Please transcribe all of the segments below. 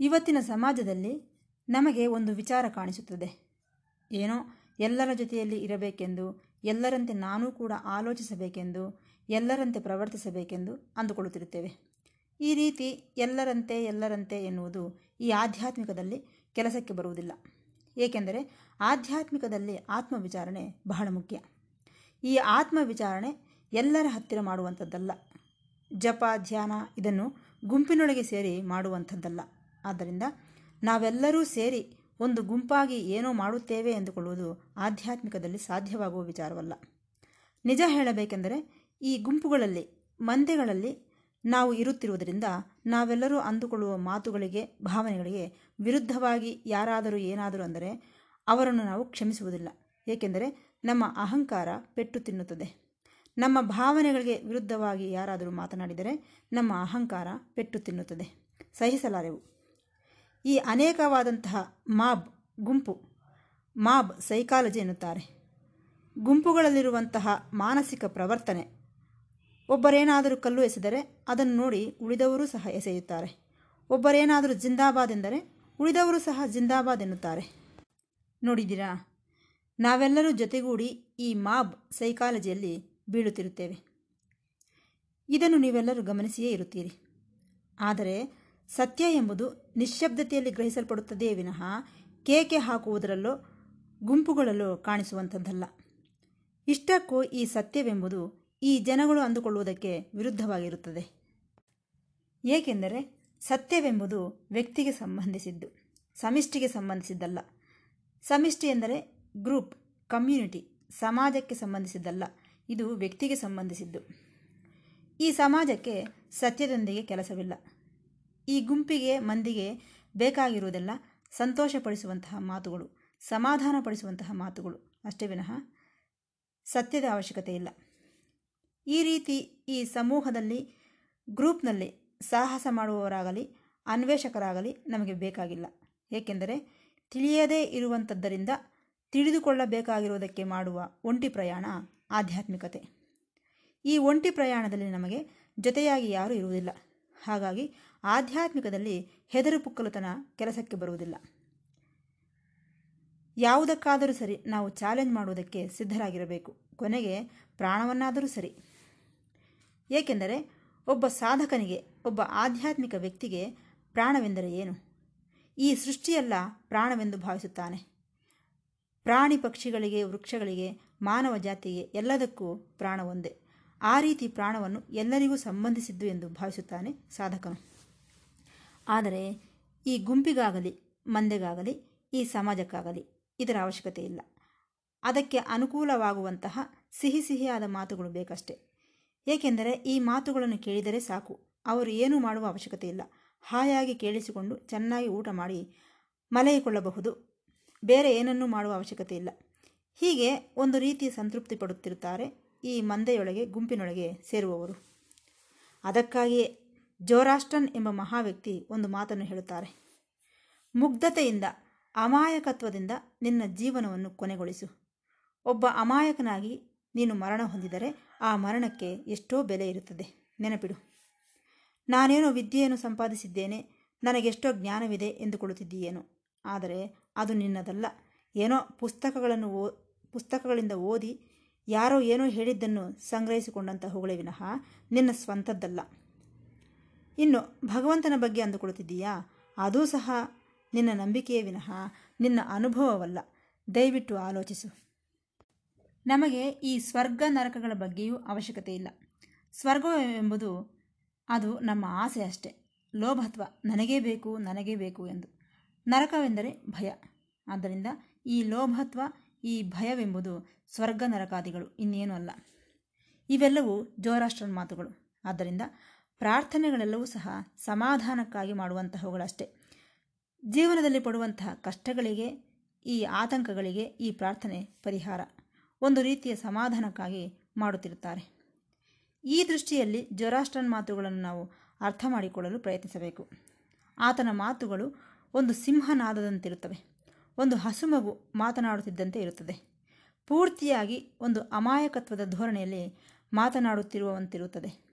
ಇವತ್ತಿನ ಸಮಾಜದಲ್ಲಿ ನಮಗೆ ಒಂದು ವಿಚಾರ ಕಾಣಿಸುತ್ತದೆ. ಏನೋ ಎಲ್ಲರ ಜೊತೆಯಲ್ಲಿ ಇರಬೇಕೆಂದು, ಎಲ್ಲರಂತೆ ನಾನೂ ಕೂಡ ಆಲೋಚಿಸಬೇಕೆಂದು, ಎಲ್ಲರಂತೆ ಪ್ರವರ್ತಿಸಬೇಕೆಂದು ಅಂದುಕೊಳ್ಳುತ್ತಿರುತ್ತೇವೆ. ಈ ರೀತಿ ಎಲ್ಲರಂತೆ ಎಲ್ಲರಂತೆ ಎನ್ನುವುದು ಈ ಆಧ್ಯಾತ್ಮಿಕದಲ್ಲಿ ಕೆಲಸಕ್ಕೆ ಬರುವುದಿಲ್ಲ. ಏಕೆಂದರೆ ಆಧ್ಯಾತ್ಮಿಕದಲ್ಲಿ ಆತ್ಮವಿಚಾರಣೆ ಬಹಳ ಮುಖ್ಯ. ಈ ಆತ್ಮವಿಚಾರಣೆ ಎಲ್ಲರ ಹತ್ತಿರ ಮಾಡುವಂಥದ್ದಲ್ಲ. ಜಪ, ಧ್ಯಾನ ಇದನ್ನು ಗುಂಪಿನೊಳಗೆ ಸೇರಿ ಮಾಡುವಂಥದ್ದಲ್ಲ. ಆದ್ದರಿಂದ ನಾವೆಲ್ಲರೂ ಸೇರಿ ಒಂದು ಗುಂಪಾಗಿ ಏನೋ ಮಾಡುತ್ತೇವೆ ಎಂದುಕೊಳ್ಳುವುದು ಆಧ್ಯಾತ್ಮಿಕದಲ್ಲಿ ಸಾಧ್ಯವಾಗುವ ವಿಚಾರವಲ್ಲ. ನಿಜ ಹೇಳಬೇಕೆಂದರೆ ಈ ಗುಂಪುಗಳಲ್ಲಿ, ಮಂದೆಗಳಲ್ಲಿ ನಾವು ಇರುತ್ತಿರುವುದರಿಂದ ನಾವೆಲ್ಲರೂ ಅಂದುಕೊಳ್ಳುವ ಮಾತುಗಳಿಗೆ, ಭಾವನೆಗಳಿಗೆ ವಿರುದ್ಧವಾಗಿ ಯಾರಾದರೂ ಏನಾದರೂ ಅಂದರೆ ಅವರನ್ನು ನಾವು ಕ್ಷಮಿಸುವುದಿಲ್ಲ. ಏಕೆಂದರೆ ನಮ್ಮ ಅಹಂಕಾರ ಪೆಟ್ಟು ತಿನ್ನುತ್ತದೆ. ನಮ್ಮ ಭಾವನೆಗಳಿಗೆ ವಿರುದ್ಧವಾಗಿ ಯಾರಾದರೂ ಮಾತನಾಡಿದರೆ ನಮ್ಮ ಅಹಂಕಾರ ಪೆಟ್ಟು ತಿನ್ನುತ್ತದೆ. ಸಹಿಸಲಾರೆವು. ಈ ಅನೇಕವಾದಂತಹ ಮಾಬ್, ಗುಂಪು, ಮಾಬ್ ಸೈಕಾಲಜಿ ಎನ್ನುತ್ತಾರೆ. ಗುಂಪುಗಳಲ್ಲಿರುವಂತಹ ಮಾನಸಿಕ ಪ್ರವರ್ತನೆ, ಒಬ್ಬರೇನಾದರೂ ಕಲ್ಲು ಎಸೆದರೆ ಅದನ್ನು ನೋಡಿ ಉಳಿದವರು ಸಹ ಎಸೆಯುತ್ತಾರೆ. ಒಬ್ಬರೇನಾದರೂ ಜಿಂದಾಬಾದ್ ಎಂದರೆ ಉಳಿದವರು ಸಹ ಜಿಂದಾಬಾದ್ ಎನ್ನುತ್ತಾರೆ. ನೋಡಿದ್ದೀರಾ? ನಾವೆಲ್ಲರೂ ಜೊತೆಗೂಡಿ ಈ ಮಾಬ್ ಸೈಕಾಲಜಿಯಲ್ಲಿ ಬೀಳುತ್ತಿರುತ್ತೇವೆ. ಇದನ್ನು ನೀವೆಲ್ಲರೂ ಗಮನಿಸಿಯೇ ಇರುತ್ತೀರಿ. ಆದರೆ ಸತ್ಯ ಎಂಬುದು ನಿಶ್ಶಬ್ದತೆಯಲ್ಲಿ ಗ್ರಹಿಸಲ್ಪಡುತ್ತದೆ ವಿನಃ ಕೇಕೆ ಹಾಕುವುದರಲ್ಲೋ ಗುಂಪುಗಳಲ್ಲೋ ಕಾಣಿಸುವಂಥದ್ದಲ್ಲ ಇಷ್ಟಕ್ಕೂ ಈ ಸತ್ಯವೆಂಬುದು ಈ ಜನಗಳು ಅಂದುಕೊಳ್ಳುವುದಕ್ಕೆ ವಿರುದ್ಧವಾಗಿರುತ್ತದೆ. ಏಕೆಂದರೆ ಸತ್ಯವೆಂಬುದು ವ್ಯಕ್ತಿಗೆ ಸಂಬಂಧಿಸಿದ್ದು, ಸಮಿಷ್ಟಿಗೆ ಸಂಬಂಧಿಸಿದ್ದಲ್ಲ. ಸಮಿಷ್ಟಿ ಎಂದರೆ ಗ್ರೂಪ್, ಕಮ್ಯುನಿಟಿ, ಸಮಾಜಕ್ಕೆ ಸಂಬಂಧಿಸಿದ್ದಲ್ಲ, ಇದು ವ್ಯಕ್ತಿಗೆ ಸಂಬಂಧಿಸಿದ್ದು. ಈ ಸಮಾಜಕ್ಕೆ ಸತ್ಯದೊಂದಿಗೆ ಕೆಲಸವಿಲ್ಲ. ಈ ಗುಂಪಿಗೆ, ಮಂದಿಗೆ ಬೇಕಾಗಿರುವುದೆಲ್ಲ ಸಂತೋಷಪಡಿಸುವಂತಹ ಮಾತುಗಳು, ಸಮಾಧಾನಪಡಿಸುವಂತಹ ಮಾತುಗಳು. ಅಷ್ಟೇ ವಿನಃ ಸತ್ಯದ ಅವಶ್ಯಕತೆ ಇಲ್ಲ. ಈ ರೀತಿ ಈ ಸಮೂಹದಲ್ಲಿ, ಗ್ರೂಪ್ನಲ್ಲಿ ಸಾಹಸ ಮಾಡುವವರಾಗಲಿ, ಅನ್ವೇಷಕರಾಗಲಿ ನಮಗೆ ಬೇಕಾಗಿಲ್ಲ. ಏಕೆಂದರೆ ತಿಳಿಯದೇ ಇರುವಂಥದ್ದರಿಂದ ತಿಳಿದುಕೊಳ್ಳಬೇಕಾಗಿರುವುದಕ್ಕೆ ಮಾಡುವ ಒಂಟಿ ಪ್ರಯಾಣ ಆಧ್ಯಾತ್ಮಿಕತೆ. ಈ ಒಂಟಿ ಪ್ರಯಾಣದಲ್ಲಿ ನಮಗೆ ಜೊತೆಯಾಗಿ ಯಾರೂ ಇರುವುದಿಲ್ಲ. ಹಾಗಾಗಿ ಆಧ್ಯಾತ್ಮಿಕದಲ್ಲಿ ಹೆದರು ಪುಕ್ಕಲುತನ ಕೆಲಸಕ್ಕೆ ಬರುವುದಿಲ್ಲ. ಯಾವುದಕ್ಕಾದರೂ ಸರಿ ನಾವು ಚಾಲೆಂಜ್ ಮಾಡುವುದಕ್ಕೆ ಸಿದ್ಧರಾಗಿರಬೇಕು. ಕೊನೆಗೆ ಪ್ರಾಣವನ್ನಾದರೂ ಸರಿ. ಏಕೆಂದರೆ ಒಬ್ಬ ಸಾಧಕನಿಗೆ, ಒಬ್ಬ ಆಧ್ಯಾತ್ಮಿಕ ವ್ಯಕ್ತಿಗೆ ಪ್ರಾಣವೆಂದರೆ ಏನು? ಈ ಸೃಷ್ಟಿಯೆಲ್ಲ ಪ್ರಾಣವೆಂದು ಭಾವಿಸುತ್ತಾನೆ. ಪ್ರಾಣಿ ಪಕ್ಷಿಗಳಿಗೆ, ವೃಕ್ಷಗಳಿಗೆ, ಮಾನವ ಜಾತಿಗೆ ಎಲ್ಲದಕ್ಕೂ ಪ್ರಾಣ ಒಂದೇ ಆ ರೀತಿ ಪ್ರಾಣವನ್ನು ಎಲ್ಲರಿಗೂ ಸಂಬಂಧಿಸಿದ್ದು ಎಂದು ಭಾವಿಸುತ್ತಾನೆ ಸಾಧಕನು. ಆದರೆ ಈ ಗುಂಪಿಗಾಗಲಿ, ಮಂದೆಗಾಗಲಿ, ಈ ಸಮಾಜಕ್ಕಾಗಲಿ ಇದರ ಅವಶ್ಯಕತೆ ಇಲ್ಲ. ಅದಕ್ಕೆ ಅನುಕೂಲವಾಗುವಂತಹ ಸಿಹಿ ಸಿಹಿಯಾದ ಮಾತುಗಳು ಬೇಕಷ್ಟೆ. ಏಕೆಂದರೆ ಈ ಮಾತುಗಳನ್ನು ಕೇಳಿದರೆ ಸಾಕು. ಅವರು ಏನೂ ಮಾಡುವ ಅವಶ್ಯಕತೆ ಇಲ್ಲ. ಹಾಯಾಗಿ ಕೇಳಿಸಿಕೊಂಡು ಚೆನ್ನಾಗಿ ಊಟ ಮಾಡಿ ಮಲಗಿಕೊಳ್ಳಬಹುದು. ಬೇರೆ ಏನನ್ನೂ ಮಾಡುವ ಅವಶ್ಯಕತೆ ಇಲ್ಲ. ಹೀಗೆ ಒಂದು ರೀತಿ ಸಂತೃಪ್ತಿ ಪಡುತ್ತಿರುತ್ತಾರೆ ಈ ಮಂದೆಯೊಳಗೆ, ಗುಂಪಿನೊಳಗೆ ಸೇರುವವರು. ಅದಕ್ಕಾಗಿಯೇ ಜೋರಾಸ್ಟನ್ ಎಂಬ ಮಹಾವ್ಯಕ್ತಿ ಒಂದು ಮಾತನ್ನು ಹೇಳುತ್ತಾರೆ. ಮುಗ್ಧತೆಯಿಂದ, ಅಮಾಯಕತ್ವದಿಂದ ನಿನ್ನ ಜೀವನವನ್ನು ಕೊನೆಗೊಳಿಸು. ಒಬ್ಬ ಅಮಾಯಕನಾಗಿ ನೀನು ಮರಣ ಹೊಂದಿದರೆ ಆ ಮರಣಕ್ಕೆ ಎಷ್ಟೋ ಬೆಲೆ ಇರುತ್ತದೆ. ನೆನಪಿಡು. ನಾನೇನೋ ವಿದ್ಯೆಯನ್ನು ಸಂಪಾದಿಸಿದ್ದೇನೆ, ನನಗೆಷ್ಟೋ ಜ್ಞಾನವಿದೆ ಎಂದುಕೊಳ್ಳುತ್ತಿದ್ದೀಯೇನು. ಆದರೆ ಅದು ನಿನ್ನದಲ್ಲ. ಏನೋ ಪುಸ್ತಕಗಳನ್ನು ಓ, ಪುಸ್ತಕಗಳಿಂದ ಓದಿ ಯಾರೋ ಏನೋ ಹೇಳಿದ್ದನ್ನು ಸಂಗ್ರಹಿಸಿಕೊಂಡಂತಹ ಹೊಗಳೇ ವಿನಃ ನಿನ್ನ ಸ್ವಂತದ್ದಲ್ಲ. ಇನ್ನು ಭಗವಂತನ ಬಗ್ಗೆ ಅಂದುಕೊಳ್ಳುತ್ತಿದ್ದೀಯಾ ಅದೂ ಸಹ ನಿನ್ನ ನಂಬಿಕೆಯೇ ವಿನಃ, ನಿನ್ನ ಅನುಭವವಲ್ಲ. ದಯವಿಟ್ಟು ಆಲೋಚಿಸು. ನಮಗೆ ಈ ಸ್ವರ್ಗ ನರಕಗಳ ಬಗ್ಗೆಯೂ ಅವಶ್ಯಕತೆ ಇಲ್ಲ. ಸ್ವರ್ಗವೆಂಬುದು ಅದು ನಮ್ಮ ಆಸೆ ಅಷ್ಟೆ. ಲೋಭತ್ವ ನನಗೇ ಬೇಕು ನನಗೇ ಬೇಕು ಎಂದು. ನರಕವೆಂದರೆ ಭಯ. ಆದ್ದರಿಂದ ಈ ಲೋಭತ್ವ, ಈ ಭಯವೆಂಬುದು ಸ್ವರ್ಗ ನರಕಾದಿಗಳು, ಇನ್ನೇನೂ ಅಲ್ಲ. ಇವೆಲ್ಲವೂ ಜೋರಾಷ್ಟ್ರನ ಮಾತುಗಳು. ಆದ್ದರಿಂದ ಪ್ರಾರ್ಥನೆಗಳೆಲ್ಲವೂ ಸಹ ಸಮಾಧಾನಕ್ಕಾಗಿ ಮಾಡುವಂತಹವುಗಳಷ್ಟೇ. ಜೀವನದಲ್ಲಿ ಪಡುವಂತಹ ಕಷ್ಟಗಳಿಗೆ, ಈ ಆತಂಕಗಳಿಗೆ ಈ ಪ್ರಾರ್ಥನೆ ಪರಿಹಾರ. ಒಂದು ರೀತಿಯ ಸಮಾಧಾನಕ್ಕಾಗಿ ಮಾಡುತ್ತಿರುತ್ತಾರೆ. ಈ ದೃಷ್ಟಿಯಲ್ಲಿ ಜೊರಾಸ್ಟ್ರನ್ ಮಾತುಗಳನ್ನು ನಾವು ಅರ್ಥ ಮಾಡಿಕೊಳ್ಳಲು ಪ್ರಯತ್ನಿಸಬೇಕು. ಆತನ ಮಾತುಗಳು ಒಂದು ಸಿಂಹನಾದದಂತಿರುತ್ತವೆ. ಒಂದು ಹಸುಮಗು ಮಾತನಾಡುತ್ತಿದ್ದಂತೆ ಇರುತ್ತದೆ. ಪೂರ್ತಿಯಾಗಿ ಒಂದು ಅಮಾಯಕತ್ವದ ಧೋರಣೆಯಲ್ಲಿ ಮಾತನಾಡುತ್ತಿರುವಂತಿರುತ್ತದೆ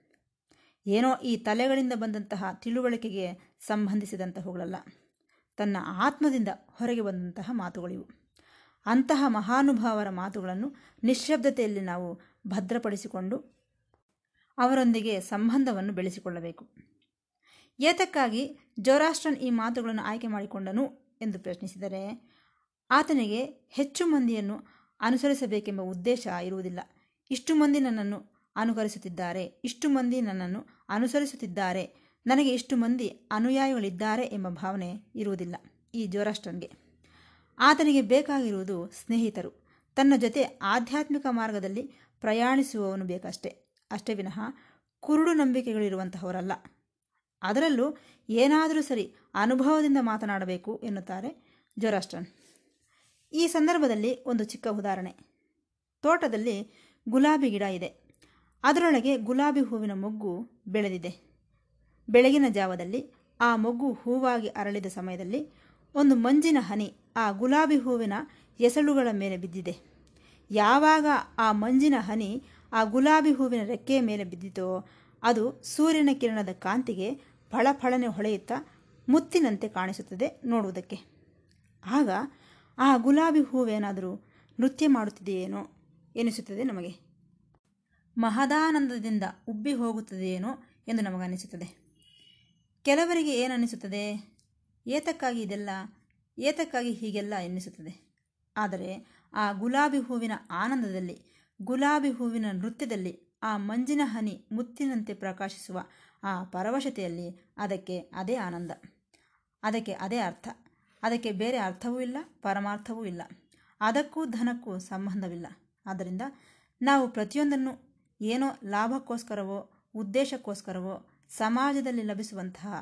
ಏನೋ ಈ ತಲೆಗಳಿಂದ ಬಂದಂತಹ ತಿಳುವಳಿಕೆಗೆ ಸಂಬಂಧಿಸಿದಂತಹವುಗಳಲ್ಲ ತನ್ನ ಆತ್ಮದಿಂದ ಹೊರಗೆ ಬಂದಂತಹ ಮಾತುಗಳಿವು. ಅಂತಹ ಮಹಾನುಭಾವರ ಮಾತುಗಳನ್ನು ನಿಶ್ಶಬ್ದತೆಯಲ್ಲಿ ನಾವು ಭದ್ರಪಡಿಸಿಕೊಂಡು ಅವರೊಂದಿಗೆ ಸಂಬಂಧವನ್ನು ಬೆಳೆಸಿಕೊಳ್ಳಬೇಕು. ಏತಕ್ಕಾಗಿ ಜೋರಾಷ್ಟ್ರನ್ ಈ ಮಾತುಗಳನ್ನು ಆಯ್ಕೆ ಮಾಡಿಕೊಂಡನು ಎಂದು ಪ್ರಶ್ನಿಸಿದರೆ, ಆತನಿಗೆ ಹೆಚ್ಚು ಮಂದಿಯನ್ನು ಅನುಸರಿಸಬೇಕೆಂಬ ಉದ್ದೇಶ ಇರುವುದಿಲ್ಲ. ಇಷ್ಟು ಮಂದಿ ನನ್ನನ್ನು ಅನುಕರಿಸುತ್ತಿದ್ದಾರೆ. ಇಷ್ಟು ಮಂದಿ ನನ್ನನ್ನು ಅನುಸರಿಸುತ್ತಿದ್ದಾರೆ. ನನಗೆ ಇಷ್ಟು ಮಂದಿ ಅನುಯಾಯಿಗಳಿದ್ದಾರೆ ಎಂಬ ಭಾವನೆ ಇರುವುದಿಲ್ಲ. ಈ ಜೋರಾಷ್ಟ್ರನ್ಗೆ. ಆತನಿಗೆ ಬೇಕಾಗಿರುವುದು ಸ್ನೇಹಿತರು. ತನ್ನ ಜೊತೆ ಆಧ್ಯಾತ್ಮಿಕ ಮಾರ್ಗದಲ್ಲಿ ಪ್ರಯಾಣಿಸುವವನು ಬೇಕಷ್ಟೇ. ಅಷ್ಟೇ ವಿನಃ ಕುರುಡು ನಂಬಿಕೆಗಳಿರುವಂತಹವರಲ್ಲ. ಅದರಲ್ಲೂ ಏನಾದರೂ ಸರಿ ಅನುಭವದಿಂದ ಮಾತನಾಡಬೇಕು ಎನ್ನುತ್ತಾರೆ ಜೊರಾಸ್ಟ್ರನ್ ಈ ಸಂದರ್ಭದಲ್ಲಿ ಒಂದು ಚಿಕ್ಕ ಉದಾಹರಣೆ. ತೋಟದಲ್ಲಿ ಗುಲಾಬಿ ಗಿಡ ಇದೆ. ಅದರೊಳಗೆ ಗುಲಾಬಿ ಹೂವಿನ ಮೊಗ್ಗು ಬೆಳೆದಿದೆ. ಬೆಳಗಿನ ಜಾವದಲ್ಲಿ ಆ ಮೊಗ್ಗು ಹೂವಾಗಿ ಅರಳಿದ ಸಮಯದಲ್ಲಿ ಒಂದು ಮಂಜಿನ ಹನಿ ಆ ಗುಲಾಬಿ ಹೂವಿನ ಎಸಳುಗಳ ಮೇಲೆ ಬಿದ್ದಿದೆ. ಯಾವಾಗ ಆ ಮಂಜಿನ ಹನಿ ಆ ಗುಲಾಬಿ ಹೂವಿನ ರೆಕ್ಕೆಯ ಮೇಲೆ ಬಿದ್ದಿತೋ ಅದು ಸೂರ್ಯನ ಕಿರಣದ ಕಾಂತಿಗೆ ಫಳಫಳನೆ ಹೊಳೆಯುತ್ತಾ ಮುತ್ತಿನಂತೆ ಕಾಣಿಸುತ್ತದೆ ನೋಡುವುದಕ್ಕೆ. ಆಗ ಆ ಗುಲಾಬಿ ಹೂವೇನಾದರೂ ನೃತ್ಯ ಮಾಡುತ್ತಿದೆಯೇನೋ ಎನಿಸುತ್ತದೆ ನಮಗೆ. ಮಹದಾನಂದದಿಂದ ಉಬ್ಬಿ ಹೋಗುತ್ತದೆಯೇನೋ ಎಂದು ನಮಗನಿಸುತ್ತದೆ ಕೆಲವರಿಗೆ ಏನನ್ನಿಸುತ್ತದೆ? ಏತಕ್ಕಾಗಿ ಇದೆಲ್ಲ? ಏತಕ್ಕಾಗಿ ಹೀಗೆಲ್ಲ ಎನ್ನಿಸುತ್ತದೆ? ಆದರೆ ಆ ಗುಲಾಬಿ ಹೂವಿನ ಆನಂದದಲ್ಲಿ, ಗುಲಾಬಿ ಹೂವಿನ ನೃತ್ಯದಲ್ಲಿ ಆ ಮಂಜಿನ ಹನಿ ಮುತ್ತಿನಂತೆ ಪ್ರಕಾಶಿಸುವ ಆ ಪರವಶತೆಯಲ್ಲಿ ಅದಕ್ಕೆ ಅದೇ ಆನಂದ. ಅದಕ್ಕೆ ಅದೇ ಅರ್ಥ. ಅದಕ್ಕೆ ಬೇರೆ ಅರ್ಥವೂ ಇಲ್ಲ, ಪರಮಾರ್ಥವೂ ಇಲ್ಲ. ಅದಕ್ಕೂ ಧನಕ್ಕೂ ಸಂಬಂಧವಿಲ್ಲ. ಆದ್ದರಿಂದ ನಾವು ಪ್ರತಿಯೊಂದನ್ನು ಏನೋ ಲಾಭಕ್ಕೋಸ್ಕರವೋ, ಉದ್ದೇಶಕ್ಕೋಸ್ಕರವೋ, ಸಮಾಜದಲ್ಲಿ ಲಭಿಸುವಂತಹ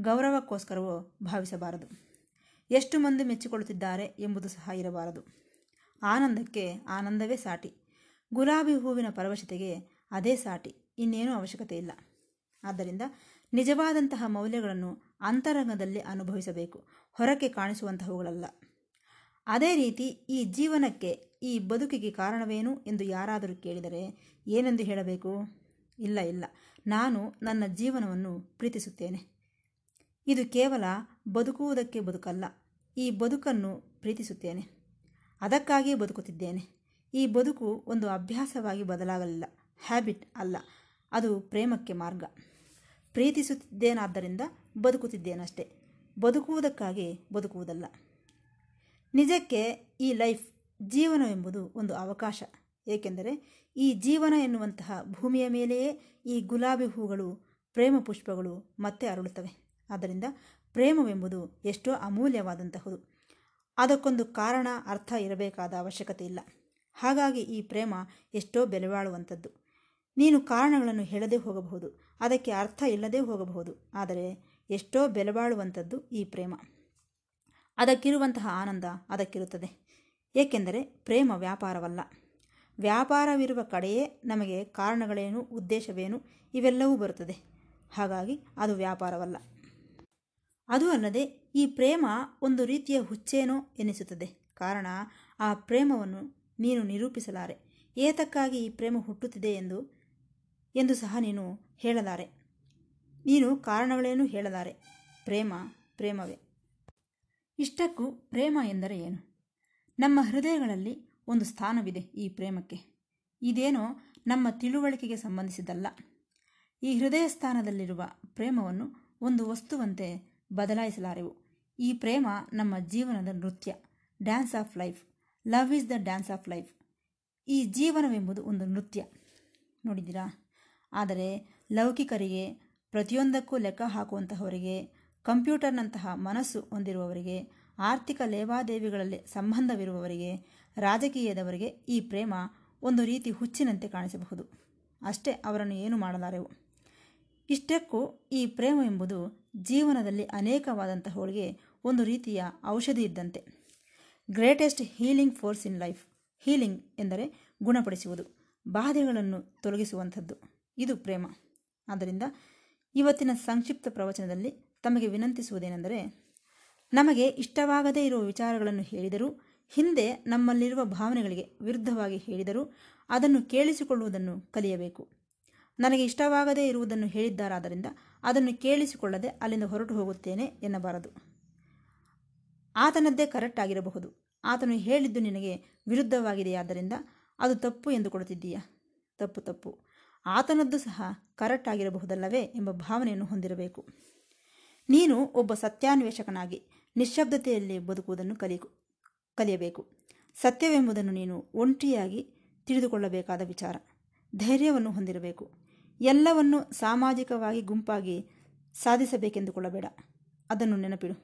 ಗೌರವಕ್ಕೋಸ್ಕರವೋ ಭಾವಿಸಬಾರದು. ಎಷ್ಟು ಮಂದಿ ಮೆಚ್ಚಿಕೊಳ್ಳುತ್ತಿದ್ದಾರೆ ಎಂಬುದು ಸಹ ಇರಬಾರದು. ಆನಂದಕ್ಕೆ ಆನಂದವೇ ಸಾಟಿ. ಗುಲಾಬಿ ಹೂವಿನ ಪರವಶತೆಗೆ ಅದೇ ಸಾಟಿ. ಇನ್ನೇನೂ ಅವಶ್ಯಕತೆ ಇಲ್ಲ. ಆದ್ದರಿಂದ ನಿಜವಾದಂತಹ ಮೌಲ್ಯಗಳನ್ನು ಅಂತರಂಗದಲ್ಲಿ ಅನುಭವಿಸಬೇಕು. ಹೊರಕ್ಕೆ ಕಾಣಿಸುವಂತಹವುಗಳಲ್ಲ. ಅದೇ ರೀತಿ ಈ ಜೀವನಕ್ಕೆ ಈ ಬದುಕಿಗೆ ಕಾರಣವೇನು ಎಂದು ಯಾರಾದರೂ ಕೇಳಿದರೆ ಏನೆಂದು ಹೇಳಬೇಕು? ಇಲ್ಲ ಇಲ್ಲ. ನಾನು ನನ್ನ ಜೀವನವನ್ನು ಪ್ರೀತಿಸುತ್ತೇನೆ. ಇದು ಕೇವಲ ಬದುಕುವುದಕ್ಕೆ ಬದುಕಲ್ಲ, ಈ ಬದುಕನ್ನು ಪ್ರೀತಿಸುತ್ತೇನೆ. ಅದಕ್ಕಾಗಿಯೇ ಬದುಕುತ್ತಿದ್ದೇನೆ. ಈ ಬದುಕು ಒಂದು ಅಭ್ಯಾಸವಾಗಿ ಬದಲಾಗಲಿಲ್ಲ, ಹ್ಯಾಬಿಟ್ ಅಲ್ಲ, ಅದು ಪ್ರೇಮಕ್ಕೆ ಮಾರ್ಗ. ಪ್ರೀತಿಸುತ್ತಿದ್ದೇನಾದ್ದರಿಂದ ಬದುಕುತ್ತಿದ್ದೇನಷ್ಟೇ, ಬದುಕುವುದಕ್ಕಾಗಿ ಬದುಕುವುದಲ್ಲ. ನಿಜಕ್ಕೆ ಈ ಲೈಫ್ ಜೀವನವೆಂಬುದು ಒಂದು ಅವಕಾಶ. ಏಕೆಂದರೆ ಈ ಜೀವನ ಎನ್ನುವಂತಹ ಭೂಮಿಯ ಮೇಲೆಯೇ ಈ ಗುಲಾಬಿ ಹೂಗಳು, ಪ್ರೇಮ ಪುಷ್ಪಗಳು ಮತ್ತೆ ಅರಳುತ್ತವೆ. ಆದ್ದರಿಂದ ಪ್ರೇಮವೆಂಬುದು ಎಷ್ಟೋ ಅಮೂಲ್ಯವಾದಂತಹದು. ಅದಕ್ಕೊಂದು ಕಾರಣ, ಅರ್ಥ ಇರಬೇಕಾದ ಅವಶ್ಯಕತೆ ಇಲ್ಲ. ಹಾಗಾಗಿ ಈ ಪ್ರೇಮ ಎಷ್ಟೋ ಬೆಲೆಬಾಳುವಂಥದ್ದು ನೀನು ಕಾರಣಗಳನ್ನು ಹೇಳದೆ ಹೋಗಬಹುದು. ಅದಕ್ಕೆ ಅರ್ಥ ಇಲ್ಲದೇ ಹೋಗಬಹುದು. ಆದರೆ ಎಷ್ಟೋ ಬೆಲೆಬಾಳುವಂಥದ್ದು ಈ ಪ್ರೇಮ. ಅದಕ್ಕಿರುವಂತಹ ಆನಂದ ಅದಕ್ಕಿರುತ್ತದೆ. ಏಕೆಂದರೆ ಪ್ರೇಮ ವ್ಯಾಪಾರವಲ್ಲ. ವ್ಯಾಪಾರವಿರುವ ಕಡೆಯೇ ನಮಗೆ ಕಾರಣಗಳೇನು, ಉದ್ದೇಶವೇನು, ಇವೆಲ್ಲವೂ ಬರುತ್ತದೆ. ಹಾಗಾಗಿ ಅದು ವ್ಯಾಪಾರವಲ್ಲ. ಅದು ಅಲ್ಲದೆ ಈ ಪ್ರೇಮ ಒಂದು ರೀತಿಯ ಹುಚ್ಚೇನೋ ಎನಿಸುತ್ತದೆ. ಕಾರಣ, ಆ ಪ್ರೇಮವನ್ನು ನೀನು ನಿರೂಪಿಸಲಾರೆ. ಏತಕ್ಕಾಗಿ ಈ ಪ್ರೇಮ ಹುಟ್ಟುತ್ತಿದೆ ಎಂದು ಎಂದು ಸಹ ನೀನು ಹೇಳಲಾರೆ. ನೀನು ಕಾರಣಗಳೇನು ಹೇಳಲಾರೆ. ಪ್ರೇಮ, ಪ್ರೇಮವೇ. ಇಷ್ಟಕ್ಕೂ ಪ್ರೇಮ ಎಂದರೆ ಏನು? ನಮ್ಮ ಹೃದಯಗಳಲ್ಲಿ ಒಂದು ಸ್ಥಾನವಿದೆ ಈ ಪ್ರೇಮಕ್ಕೆ. ಇದೇನೋ ನಮ್ಮ ತಿಳುವಳಿಕೆಗೆ ಸಂಬಂಧಿಸಿದಲ್ಲ ಈ ಹೃದಯ ಸ್ಥಾನದಲ್ಲಿರುವ ಪ್ರೇಮವನ್ನು ಒಂದು ವಸ್ತುವಂತೆ ಬದಲಾಯಿಸಲಾರೆವು. ಈ ಪ್ರೇಮ ನಮ್ಮ ಜೀವನದ ನೃತ್ಯ, dance of life, love is the dance of life. ಈ ಜೀವನವೆಂಬುದು ಒಂದು ನೃತ್ಯ. ನೋಡಿದ್ದೀರಾ? ಆದರೆ ಲೌಕಿಕರಿಗೆ, ಪ್ರತಿಯೊಂದಕ್ಕೂ ಲೆಕ್ಕ ಹಾಕುವಂತಹವರಿಗೆ, ಕಂಪ್ಯೂಟರ್ನಂತಹ ಮನಸ್ಸು ಹೊಂದಿರುವವರಿಗೆ, ಆರ್ಥಿಕ ಲೇವಾದೇವಿಗಳಲ್ಲಿ ಸಂಬಂಧವಿರುವವರಿಗೆ ರಾಜಕೀಯದವರಿಗೆ ಈ ಪ್ರೇಮ ಒಂದು ರೀತಿ ಹುಚ್ಚಿನಂತೆ ಕಾಣಿಸಬಹುದು. ಅಷ್ಟೇ ಅವರನ್ನು ಏನು ಮಾಡಲಾರೆವು? ಇಷ್ಟಕ್ಕೂ ಈ ಪ್ರೇಮ ಎಂಬುದು ಜೀವನದಲ್ಲಿ ಅನೇಕವಾದಂತಹವಳಿಗೆ ಒಂದು ರೀತಿಯ ಔಷಧಿ ಇದ್ದಂತೆ. Greatest healing force in life. Healing ಎಂದರೆ ಗುಣಪಡಿಸುವುದು, ಬಾಧೆಗಳನ್ನು ತೊಲಗಿಸುವಂಥದ್ದು. ಇದು ಪ್ರೇಮ. ಆದ್ದರಿಂದ ಇವತ್ತಿನ ಸಂಕ್ಷಿಪ್ತ ಪ್ರವಚನದಲ್ಲಿ ತಮಗೆ ವಿನಂತಿಸುವುದೇನೆಂದರೆ, ನಮಗೆ ಇಷ್ಟವಾಗದೇ ಇರುವ ವಿಚಾರಗಳನ್ನು ಹೇಳಿದರೂ ಹಿಂದೆ ನಮ್ಮಲ್ಲಿರುವ ಭಾವನೆಗಳಿಗೆ ವಿರುದ್ಧವಾಗಿ ಹೇಳಿದರೂ ಅದನ್ನು ಕೇಳಿಸಿಕೊಳ್ಳುವುದನ್ನು ಕಲಿಯಬೇಕು. ನನಗೆ ಇಷ್ಟವಾಗದೇ ಇರುವುದನ್ನು ಹೇಳಿದ್ದಾರಾದ್ದರಿಂದ ಅದನ್ನು ಕೇಳಿಸಿಕೊಳ್ಳದೆ ಅಲ್ಲಿಂದ ಹೊರಟು ಹೋಗುತ್ತೇನೆ ಎನ್ನಬಾರದು. ಆತನದ್ದೇ ಕರೆಕ್ಟ್ ಆಗಿರಬಹುದು. ಆತನು ಹೇಳಿದ್ದು ನಿನಗೆ ವಿರುದ್ಧವಾಗಿದೆಯಾದ್ದರಿಂದ ಅದು ತಪ್ಪು ಎಂದು ಕೊಡುತ್ತಿದ್ದೀಯಾ? ತಪ್ಪು ತಪ್ಪು. ಆತನದ್ದು ಸಹ ಕರೆಕ್ಟ್ ಆಗಿರಬಹುದಲ್ಲವೇ ಎಂಬ ಭಾವನೆಯನ್ನು ಹೊಂದಿರಬೇಕು. ನೀನು ಒಬ್ಬ ಸತ್ಯಾನ್ವೇಷಕನಾಗಿ ನಿಶ್ಶಬ್ದತೆಯಲ್ಲಿ ಬದುಕುವುದನ್ನು ಕಲಿ ಕಲಿಯಬೇಕು. ಸತ್ಯವೆಂಬುದನ್ನು ನೀನು ಒಂಟಿಯಾಗಿ ತಿಳಿದುಕೊಳ್ಳಬೇಕಾದ ವಿಚಾರ. ಧೈರ್ಯವನ್ನು ಹೊಂದಿರಬೇಕು. ಎಲ್ಲವನ್ನು ಸಾಮಾಜಿಕವಾಗಿ ಗುಂಪಾಗಿ ಸಾಧಿಸಬೇಕೆಂದುಕೊಳ್ಳಬೇಡ. ಅದನ್ನು ನೆನಪಿಡು.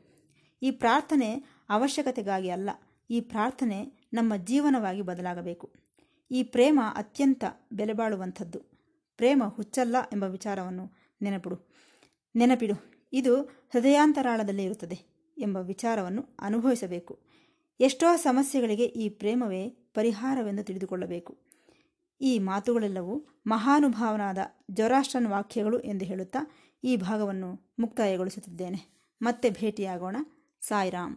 ಈ ಪ್ರಾರ್ಥನೆ ಅವಶ್ಯಕತೆಗಾಗಿ ಅಲ್ಲ, ಈ ಪ್ರಾರ್ಥನೆ ನಮ್ಮ ಜೀವನವಾಗಿ ಬದಲಾಗಬೇಕು. ಈ ಪ್ರೇಮ ಅತ್ಯಂತ ಬೆಲೆಬಾಳುವಂಥದ್ದು. ಪ್ರೇಮ ಹುಚ್ಚಲ್ಲ ಎಂಬ ವಿಚಾರವನ್ನು ನೆನಪಿಡು. ನೆನಪಿಡು, ಇದು ಹೃದಯಾಂತರಾಳದಲ್ಲಿ ಇರುತ್ತದೆ ಎಂಬ ವಿಚಾರವನ್ನು ಅನುಭವಿಸಬೇಕು. ಎಷ್ಟೋ ಸಮಸ್ಯೆಗಳಿಗೆ ಈ ಪ್ರೇಮವೇ ಪರಿಹಾರವೆಂದು ತಿಳಿದುಕೊಳ್ಳಬೇಕು. ಈ ಮಾತುಗಳೆಲ್ಲವೂ ಮಹಾನುಭಾವನಾದ ಜೊರಾಷ್ಟ್ರನ್ ವಾಕ್ಯಗಳು ಎಂದು ಹೇಳುತ್ತಾ ಈ ಭಾಗವನ್ನು ಮುಕ್ತಾಯಗೊಳಿಸುತ್ತಿದ್ದೇನೆ. ಮತ್ತೆ ಭೇಟಿಯಾಗೋಣ. ಸಾಯಿರಾಮ್.